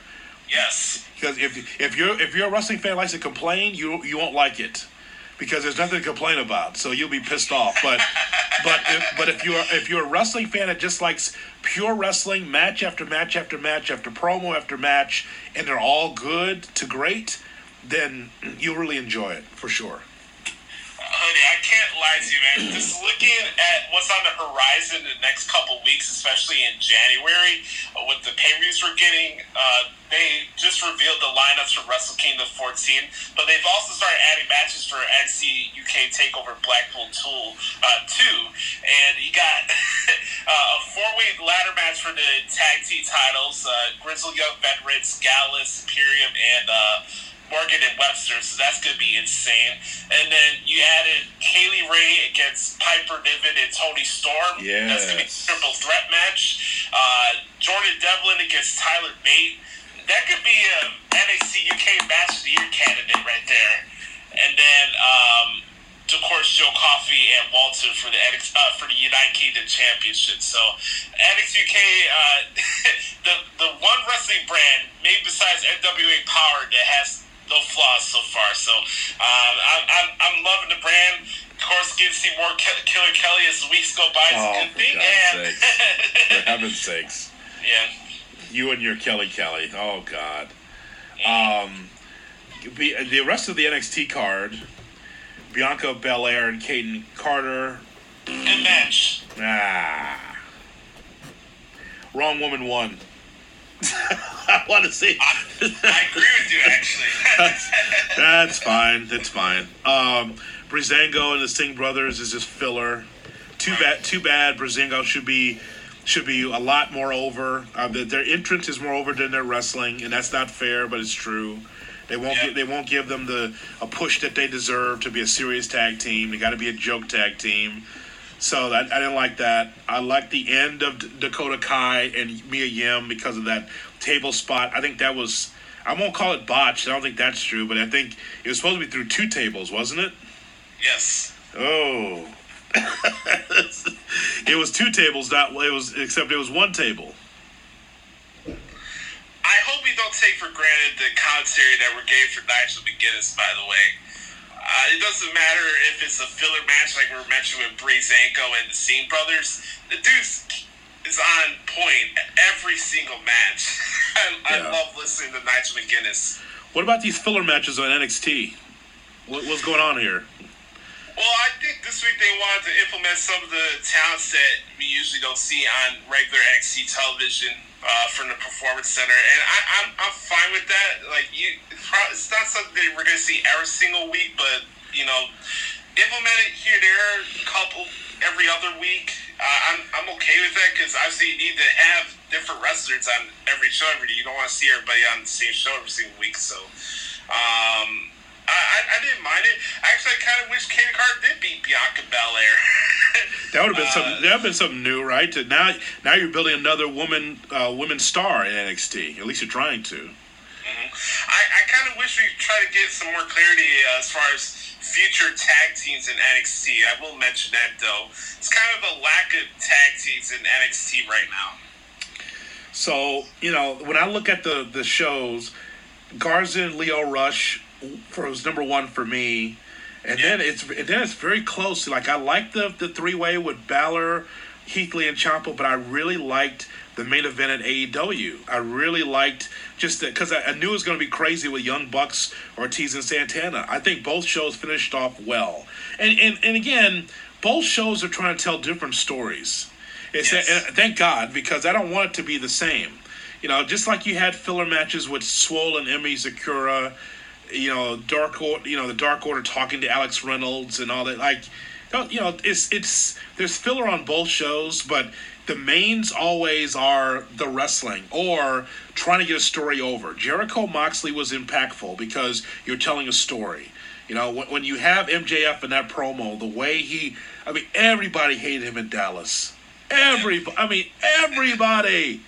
Speaker 2: Yes.
Speaker 1: because if if you're if you're a wrestling fan likes to complain, you you won't like it because there's nothing to complain about. So you'll be pissed off. But but if, but if you're if you're a wrestling fan that just likes pure wrestling, match after match after match after promo after match, and they're all good to great, then you'll really enjoy it for sure.
Speaker 2: Honey, I can't lie to you, man. Just looking at what's on the horizon in the next couple weeks, especially in January, uh, with the pay-per-views we're getting, uh, they just revealed the lineups for Wrestle Kingdom 14, but they've also started adding matches for NXT UK Takeover Blackpool Tool uh, 2, and you got (laughs) uh, a four-way ladder match for the tag team titles: uh, Grizzled Young Veterans, Gallus, Imperium, and. Morgan and Webster, so that's gonna be insane. And then you added Kay Lee Ray against Piper Niven and Toni Storm. Yeah, That's gonna be a triple threat match. Uh, Jordan Devlin against Tyler Bate. That could be a NXT UK match of the year candidate right there. And then um, of course Joe Coffey and Walter for the NXT, uh, for the United Kingdom Championship. So NXT UK, uh, (laughs) the the one wrestling brand, maybe besides NWA Power, that has no flaws so far. So um, I'm, I'm I'm loving the brand. Of course, getting to see more Ke- Killer Kelly as the weeks go by is
Speaker 1: Oh,
Speaker 2: a good
Speaker 1: for
Speaker 2: thing. And (laughs)
Speaker 1: For heaven's sakes.
Speaker 2: yeah,
Speaker 1: You and your Kelly Kelly. Oh God. Um, the rest of the NXT card: Bianca Belair and Kayden Carter.
Speaker 2: good match.
Speaker 1: Ah, wrong woman won. (laughs) I want to see.
Speaker 2: I agree with you, actually. (laughs) (laughs)
Speaker 1: That's fine. That's fine. Um, Breezango and the Singh brothers is just filler. Too bad. Too bad. Breezango should be should be a lot more over. Uh, their, entrance is more over than their wrestling, and that's not fair, but it's true. They won't get, they won't give them the a push that they deserve to be a serious tag team. They got to be a joke tag team. So that, I didn't like that. I like the end of D- Dakota Kai and Mia Yim because of that table spot. I think that was I won't call it botched. I don't think that's true, but I think it was supposed to be through two tables, wasn't it?
Speaker 2: Yes.
Speaker 1: Oh. (laughs) it was two tables, not it was except it was one table.
Speaker 2: I hope we don't take for granted the commentary that we're getting for Nigel McGuinness, by the way. Uh, it doesn't matter if it's a filler match like we were mentioning with Breezango and the Singh Brothers. The dude is on point every single match. (laughs) I,
Speaker 1: Yeah.
Speaker 2: I love listening to Nigel McGuinness.
Speaker 1: What about these filler matches on NXT? What, what's going on here?
Speaker 2: Well, I think this week they wanted to implement some of the talents that we usually don't see on regular NXT television uh, from the Performance Center, and I, I'm, I'm fine with that. Like, you, it's, not something that we're going to see every single week, but you know, implement it here, there, a couple every other week. Uh, I'm, I'm okay with that because obviously you need to have different wrestlers on every show every day. You don't want to see everybody on the same show every single week, so. Um, I, I, I didn't mind it. Actually, I kind of wish Katie Carter did beat Bianca Belair. (laughs)
Speaker 1: That would have been
Speaker 2: Uh,
Speaker 1: something. That would have been something new, right? To now, now you're building another woman, uh, woman star in NXT. At least you're trying to.
Speaker 2: I, I kind of wish we try to get some more clarity uh, as far as future tag teams in NXT. I will mention that though. It's kind of a lack of tag teams in NXT right now.
Speaker 1: So you know, when I look at the the shows, Garza and Lio Rush was number one for me, and then it's and then it's very close. Like I like the the three way with Balor, Keith Lee, and Ciampa, but I really liked the main event at AEW. I really liked just because I, I knew it was going to be crazy with Young Bucks, Ortiz, and Santana. I think both shows finished off well, and and and again, both shows are trying to tell different stories. It's
Speaker 2: Yes.
Speaker 1: and thank God because I don't want it to be the same. You know, just like you had filler matches with Swole and Emi Sakura, you know, Dark Order, you know, the Dark Order talking to Alex Reynolds and all that. Like, you know, it's it's there's filler on both shows, but the mains always are the wrestling or trying to get a story over. Jericho Moxley was impactful because you're telling a story. You know, when, when you have MJF in that promo, the way he, I mean, everybody hated him in Dallas. Every, I mean, everybody,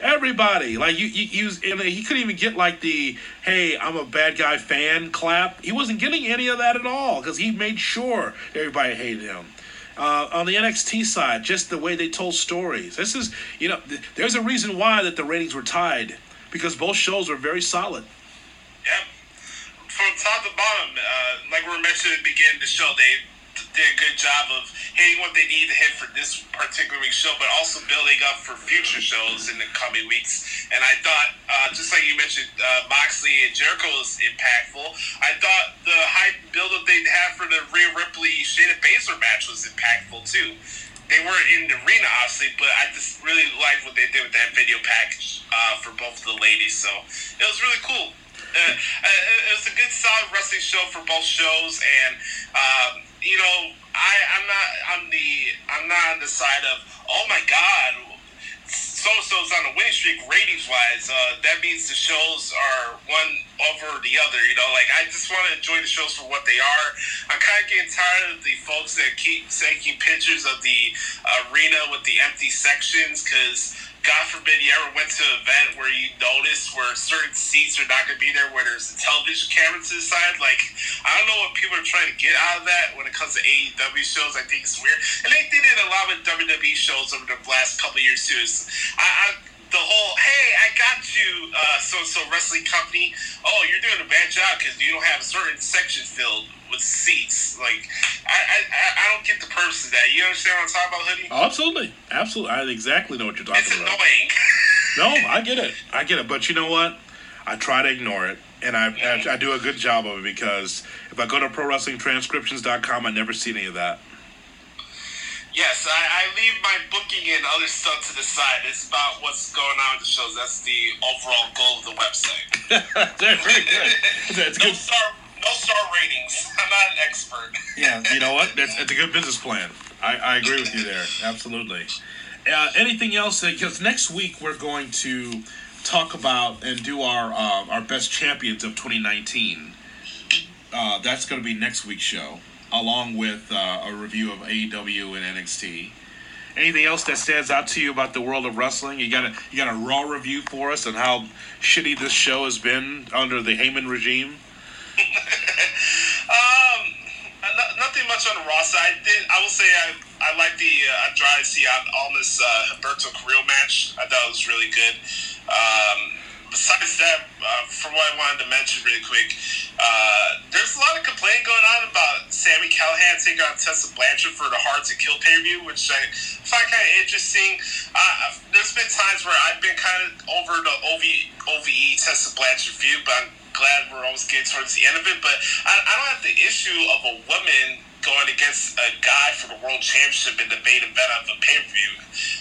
Speaker 1: everybody. Like you, you, and he couldn't even get like the "Hey, I'm a bad guy" fan clap. He wasn't getting any of that at all because he made sure everybody hated him. Uh, on the NXT side, just the way they told stories. This is, you know, th- there's a reason why that the ratings were tied because both shows were very solid.
Speaker 2: Yep. From top to bottom, uh, like we were mentioning at the beginning of the show, they did a good job of hitting what they need to hit for this particular week's show, but also building up for future shows in the coming weeks. And I thought, uh, just like you mentioned, uh, Moxley and Jericho was impactful. I thought the high build-up they had for the Rhea Ripley Shayna Baszler match was impactful too. They weren't in the arena, obviously, but I just really liked what they did with that video package uh, for both of the ladies. So it was really cool. Uh, uh, it was a good, solid wrestling show for both shows, and um, you know, I, I'm not on the I'm not on the side of oh my god, so so's on a winning streak ratings wise. Uh, that means the shows are one over the other. You know, like I just want to enjoy the shows for what they are. I'm kind of getting tired of the folks that keep taking pictures of the arena with the empty sections because. God forbid you ever went to an event where you notice where certain seats are not going to be there, where there's a television camera to the side. Like, I don't know what people are trying to get out of that when it comes to AEW shows. I think it's weird. And they did it a lot with WWE shows over the last couple years, too. It's, I, I, the whole, hey, I got you, uh, so-so wrestling company. Oh, you're doing a bad job because you don't have a certain section filled with seats. Like, I, I, I- don't get the purpose of that. You understand what I'm talking about, Hoodie?
Speaker 1: Oh, absolutely, absolutely. I exactly know what you're talking
Speaker 2: It's
Speaker 1: about.
Speaker 2: annoying. (laughs)
Speaker 1: No, I get it. I get it. But you know what? I try to ignore it, and I, I, I do a good job of it because if I go to ProWrestlingTranscriptions.com, I never see any of that.
Speaker 2: Yes, I, I leave my booking and other stuff to the side. It's about what's going on with the shows. That's the overall goal of the website. (laughs)
Speaker 1: Very good. (laughs) That's
Speaker 2: No
Speaker 1: good.
Speaker 2: star, no star ratings. (laughs) I'm not an expert.
Speaker 1: Yeah, you know what? That's, that's a good business plan. I, I agree with you there. Absolutely. uh, anything else? Because next week we're going to talk about and do our uh, our best champions of 2019. Uh, that's going to be next week's show, along with uh, a review of AEW and NXT. Anything else that stands out to you about the world of wrestling? You got a you got a raw review for us on how shitty this show has been under the Heyman regime. (laughs)
Speaker 2: um, nothing much on the Raw side. I will say I I like the uh, Andrade Cien Almas uh, Humberto Carrillo match. I thought it was really good. Um, besides that, uh, from what I wanted to mention really quick, uh, there's a lot of complaining going on about Sami Callihan taking on Tessa Blanchard for the Hard to Kill pay per view, which I find kind of interesting. Uh, there's been times where I've been kind of over the OV, OVE Tessa Blanchard view, but I'm glad we're almost getting towards the end of it. But I, I don't have the issue of a woman going against a guy for the world championship in the main event of the pay per view.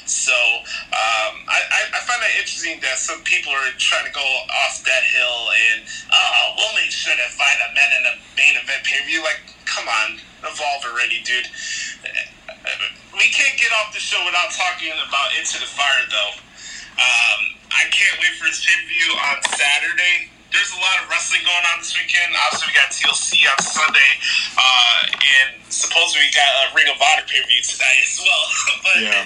Speaker 2: So um, I, I, find that interesting that some people are trying to go off that hill and oh, women shouldn't fight a man in the main event pay per view. Like, come on, evolve already, dude. We can't get off the show without talking about Into the Fire, though. Um, I can't wait for his pay per view on Saturday there's a lot of wrestling going on this weekend. Obviously, we got TLC on Sunday, uh, and supposedly we got a Ring of Honor pay per view tonight as well. (laughs) but yeah.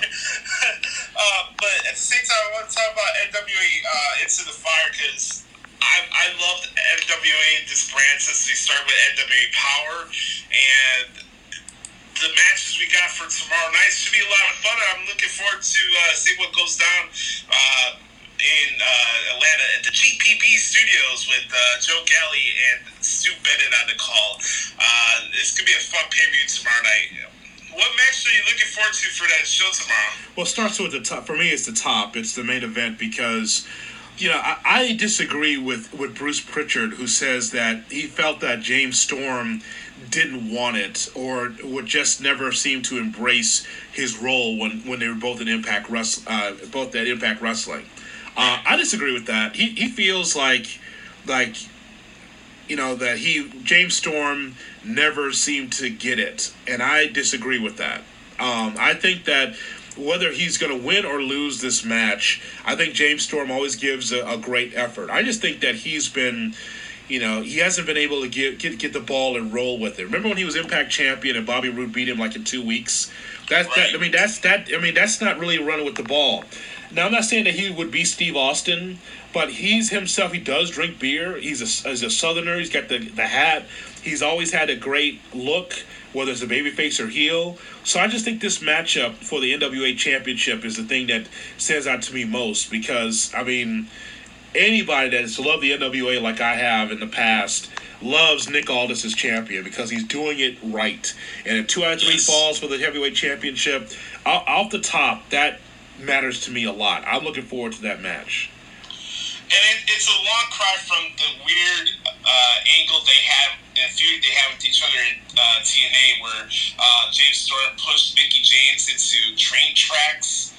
Speaker 2: (laughs) uh, but at the same time, I want to talk about NWA uh, Into the Fire because I I loved NWA this brand since we started with NWA Power and the matches we got for tomorrow night should be a lot of fun. I'm looking forward to uh, see what goes down. Uh, in uh, Atlanta at the GPB studios with uh, Joe Galli and Stu Bennett on the call. Uh, to be a fun pay per view tomorrow night. What match are you looking forward to for that show tomorrow?
Speaker 1: Well, it starts with the top. For me, it's the top. It's the main event because you know, I, I, disagree with, with Bruce Pritchard, who says that he felt that James Storm didn't want it or would just never seem to embrace his role when, when they were both in Impact uh, both at Impact Wrestling. Uh, I disagree with that. He he feels like like you know that he James Storm never seemed to get it, and I disagree with that. Um, I think that whether he's going to win or lose this match, I think James Storm always gives a, a, great effort. I just think that he's been, you know, he hasn't been able to get, get get the ball and roll with it. Remember when he was Impact champion and Bobby Roode beat him like in two weeks? That's that. I mean, that's that. I mean, that's not really running with the ball. Now, I'm not saying that he would be Steve Austin, but he's himself. He does drink beer. He's a, he's a Southerner. He's got the, the hat. He's always had a great look, whether it's a babyface or heel. So I just think this matchup for the NWA Championship is the thing that stands out to me most because, I mean, anybody that's loved the NWA like I have in the past loves Nick Aldis as champion because he's doing it right. And if two out of three yes. falls for the heavyweight championship, off the top, that matters to me a lot. I'm looking forward to that match.
Speaker 2: And it, it's a long cry from the weird uh, angle they have and feud they have with each other in uh, TNA, where uh, James Storm pushed Mickie James into train tracks.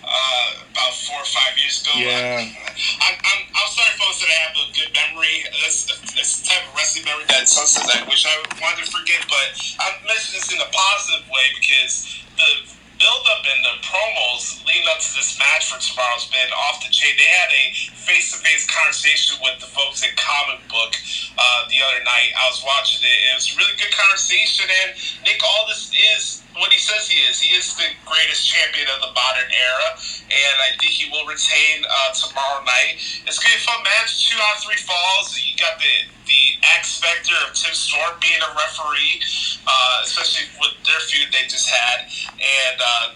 Speaker 2: Uh, about four or five years ago.
Speaker 1: Yeah.
Speaker 2: I, I'm, I'm sorry, folks, that I have a good memory. That's, that's the type of wrestling memory that sometimes I wish I wanted to forget, but I'm mentioning this in a positive way because the build up and the promos leading up to this match for tomorrow's been off the chain. They had a face to face conversation with the folks at Comic Book uh, the other night. I was watching it. It was a really good conversation, and Nick Aldis is what he says he is. He is the greatest champion of the modern era, and I think he will retain uh, tomorrow night. It's gonna be a fun match. Two out of three falls. You got the the X factor of Tim Storm being a referee, uh, especially with their feud they just had, and. Uh,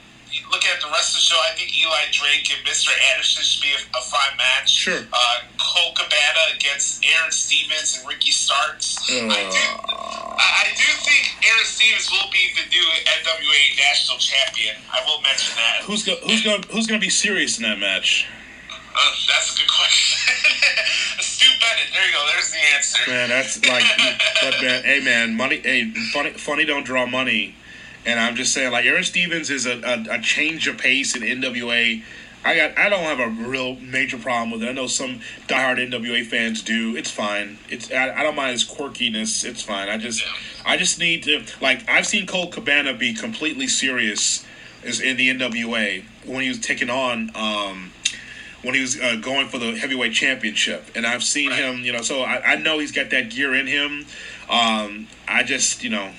Speaker 2: looking at the rest of the show, I think Eli Drake and Mr. Anderson should be a, a fine match.
Speaker 1: Sure.
Speaker 2: Uh, Colt Cabana against Aaron Stevens and Ricky Starks. Uh. I do, I, I do think Aaron Stevens will be the new NWA National Champion. I will mention that.
Speaker 1: Who's go, who's going who's going to be serious in that match?
Speaker 2: Uh, that's a good question. (laughs) Stu Bennett. There you go. There's the answer.
Speaker 1: Man, that's like, (laughs) but man, hey man, money. Hey, funny, funny don't draw money. And I'm just saying, like Aaron Stevens is a, a, a change of pace in NWA. I got I don't have a real major problem with it. I know some diehard NWA fans do. It's fine. It's I, I don't mind his quirkiness. It's fine. I just I just need to like I've seen Colt Cabana be completely serious is in the NWA when he was taking on um, when he was uh, going for the heavyweight championship, and I've seen
Speaker 2: Right.
Speaker 1: him. You know, so I, I know he's got that gear in him. Um, I just you know.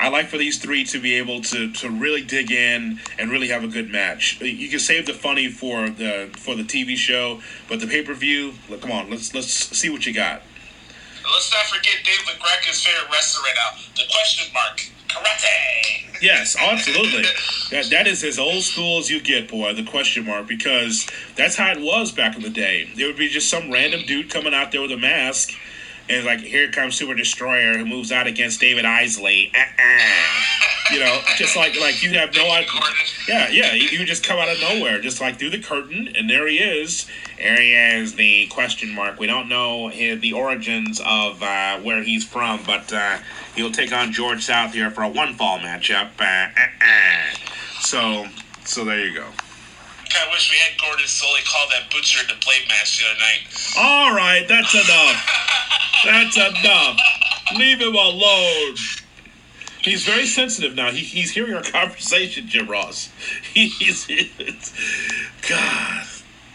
Speaker 1: I like for these three to be able to, to really dig in and really have a good match. You can save the funny for the for the TV show, but the pay per view. Look, come on, let's let's see what you got.
Speaker 2: Let's not forget Dave LaGreca's favorite wrestler right now, the question mark, Karate.
Speaker 1: Yes, absolutely. (laughs) that that is as old school as you get, boy. The question mark, because that's how it was back in the day. There would be just some random dude coming out there with a mask, and like, here comes Super Destroyer who moves out against David Isley. Uh-uh. You know, just like like you have no idea. Yeah, yeah. You, you just come out of nowhere, just like through the curtain, and there he is. There he is, the question mark. We don't know his, the origins of uh, where he's from, but uh, he'll take on George South here for a one fall matchup. Uh, uh-uh. So, so there you go.
Speaker 2: Kind of wish we had Gordon Solie call that butcher the blade match the other night.
Speaker 1: All right, that's enough. (laughs) That's enough. Leave him alone. He's very sensitive now. He, he's hearing our (laughs) conversation, Jim Ross. (laughs) He's God.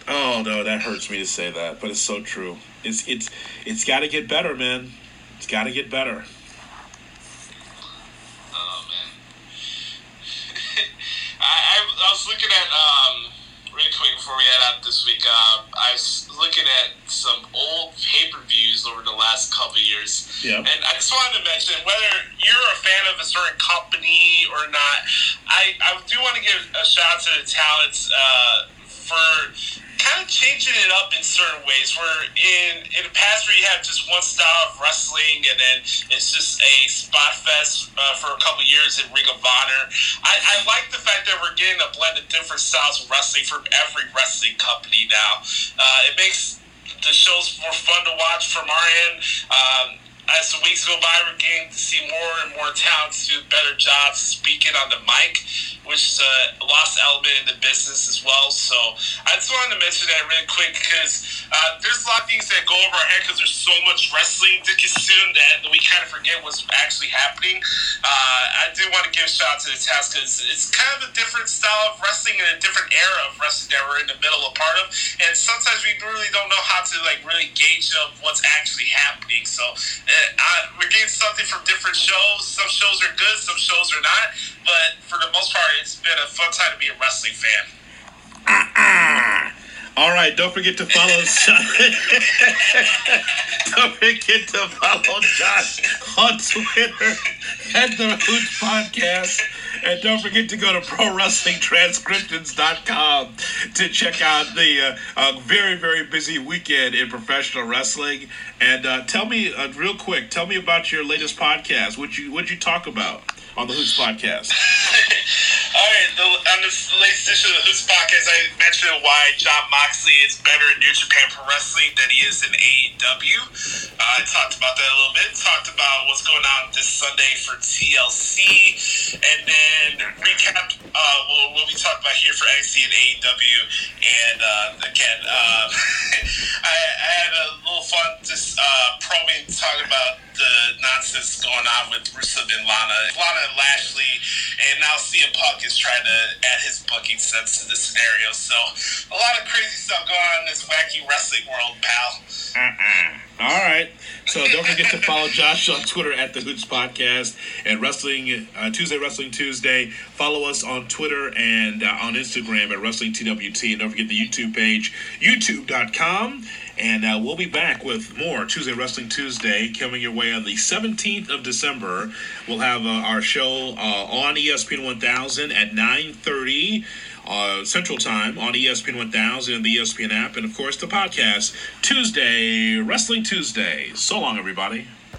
Speaker 1: Oh no, that hurts me to say that, but it's so true. It's it's it's got to get better, man. It's got to get better.
Speaker 2: Oh man. I, I, I was looking at um really quick before we head out this week. Um, I was looking at some old pay per views over the last couple of years.
Speaker 1: Yeah.
Speaker 2: And I just wanted to mention whether you're a fan of a certain company or not. I, I do want to give a shout out to the talents uh, for kind of changing it up in certain ways. Where in in the past, where you have just one style of wrestling, and then it's just a spot fest uh, for a couple years in Ring of Honor. I, I like the fact that we're getting a blend of different styles of wrestling from every wrestling company now. Uh, it makes the shows more fun to watch from our end. Um, as the weeks go by, we're getting to see more and more talents do better jobs speaking on the mic, which is a lost element in the business as well. So I just wanted to mention that really quick because uh, there's a lot of things that go over our head because there's so much wrestling to consume that we kind of forget what's actually happening. Uh, I do want to give a shout out to the task because it's kind of a different style of wrestling and a different era of wrestling that we're in the middle of part of, and sometimes we really don't know how to like really gauge of what's actually happening. So uh, Eh, I, we're getting something from different shows. Some shows are good, some shows are not, but for the most part, it's been a fun time to be a wrestling fan. (clears throat)
Speaker 1: All right, don't forget to follow (laughs) (laughs) don't forget to follow Josh on Twitter at the Hoots Podcast. And don't forget to go to ProWrestlingTranscriptions.com to check out the uh, uh, very, very busy weekend in professional wrestling. And uh, tell me, uh, real quick, tell me about your latest podcast. What you what you talk about on the Hoots Podcast? (laughs)
Speaker 2: All right, the, on this latest edition of Hoots podcast, I mentioned why Jon Moxley is better in New Japan Pro Wrestling than he is in AEW. Uh, I talked about that a little bit. Talked about what's going on this Sunday for TLC, and then recap uh, what, what we talked about here for NXT and AEW. And uh, again, uh, (laughs) I, I had a little fun just uh, probing, talking about the nonsense going on with Rusev and Lana, Lana and Lashley, and now CM Punk is trying to add his booking sense to the scenario. So a lot of crazy stuff going on in this wacky wrestling world, pal.
Speaker 1: All right. So don't forget to follow Josh on Twitter at the Hoots Podcast and Wrestling uh, Tuesday Wrestling Tuesday. Follow us on Twitter and uh, on Instagram at Wrestling TWT. And don't forget the YouTube page, youtube.com. And uh, we'll be back with more Tuesday Wrestling Tuesday coming your way on the 17th of December. We'll have uh, our show uh, on ESPN 1000 at 9:30 uh, Central Time on ESPN 1000 and the ESPN app, and of course the podcast Tuesday Wrestling Tuesday. So long, everybody.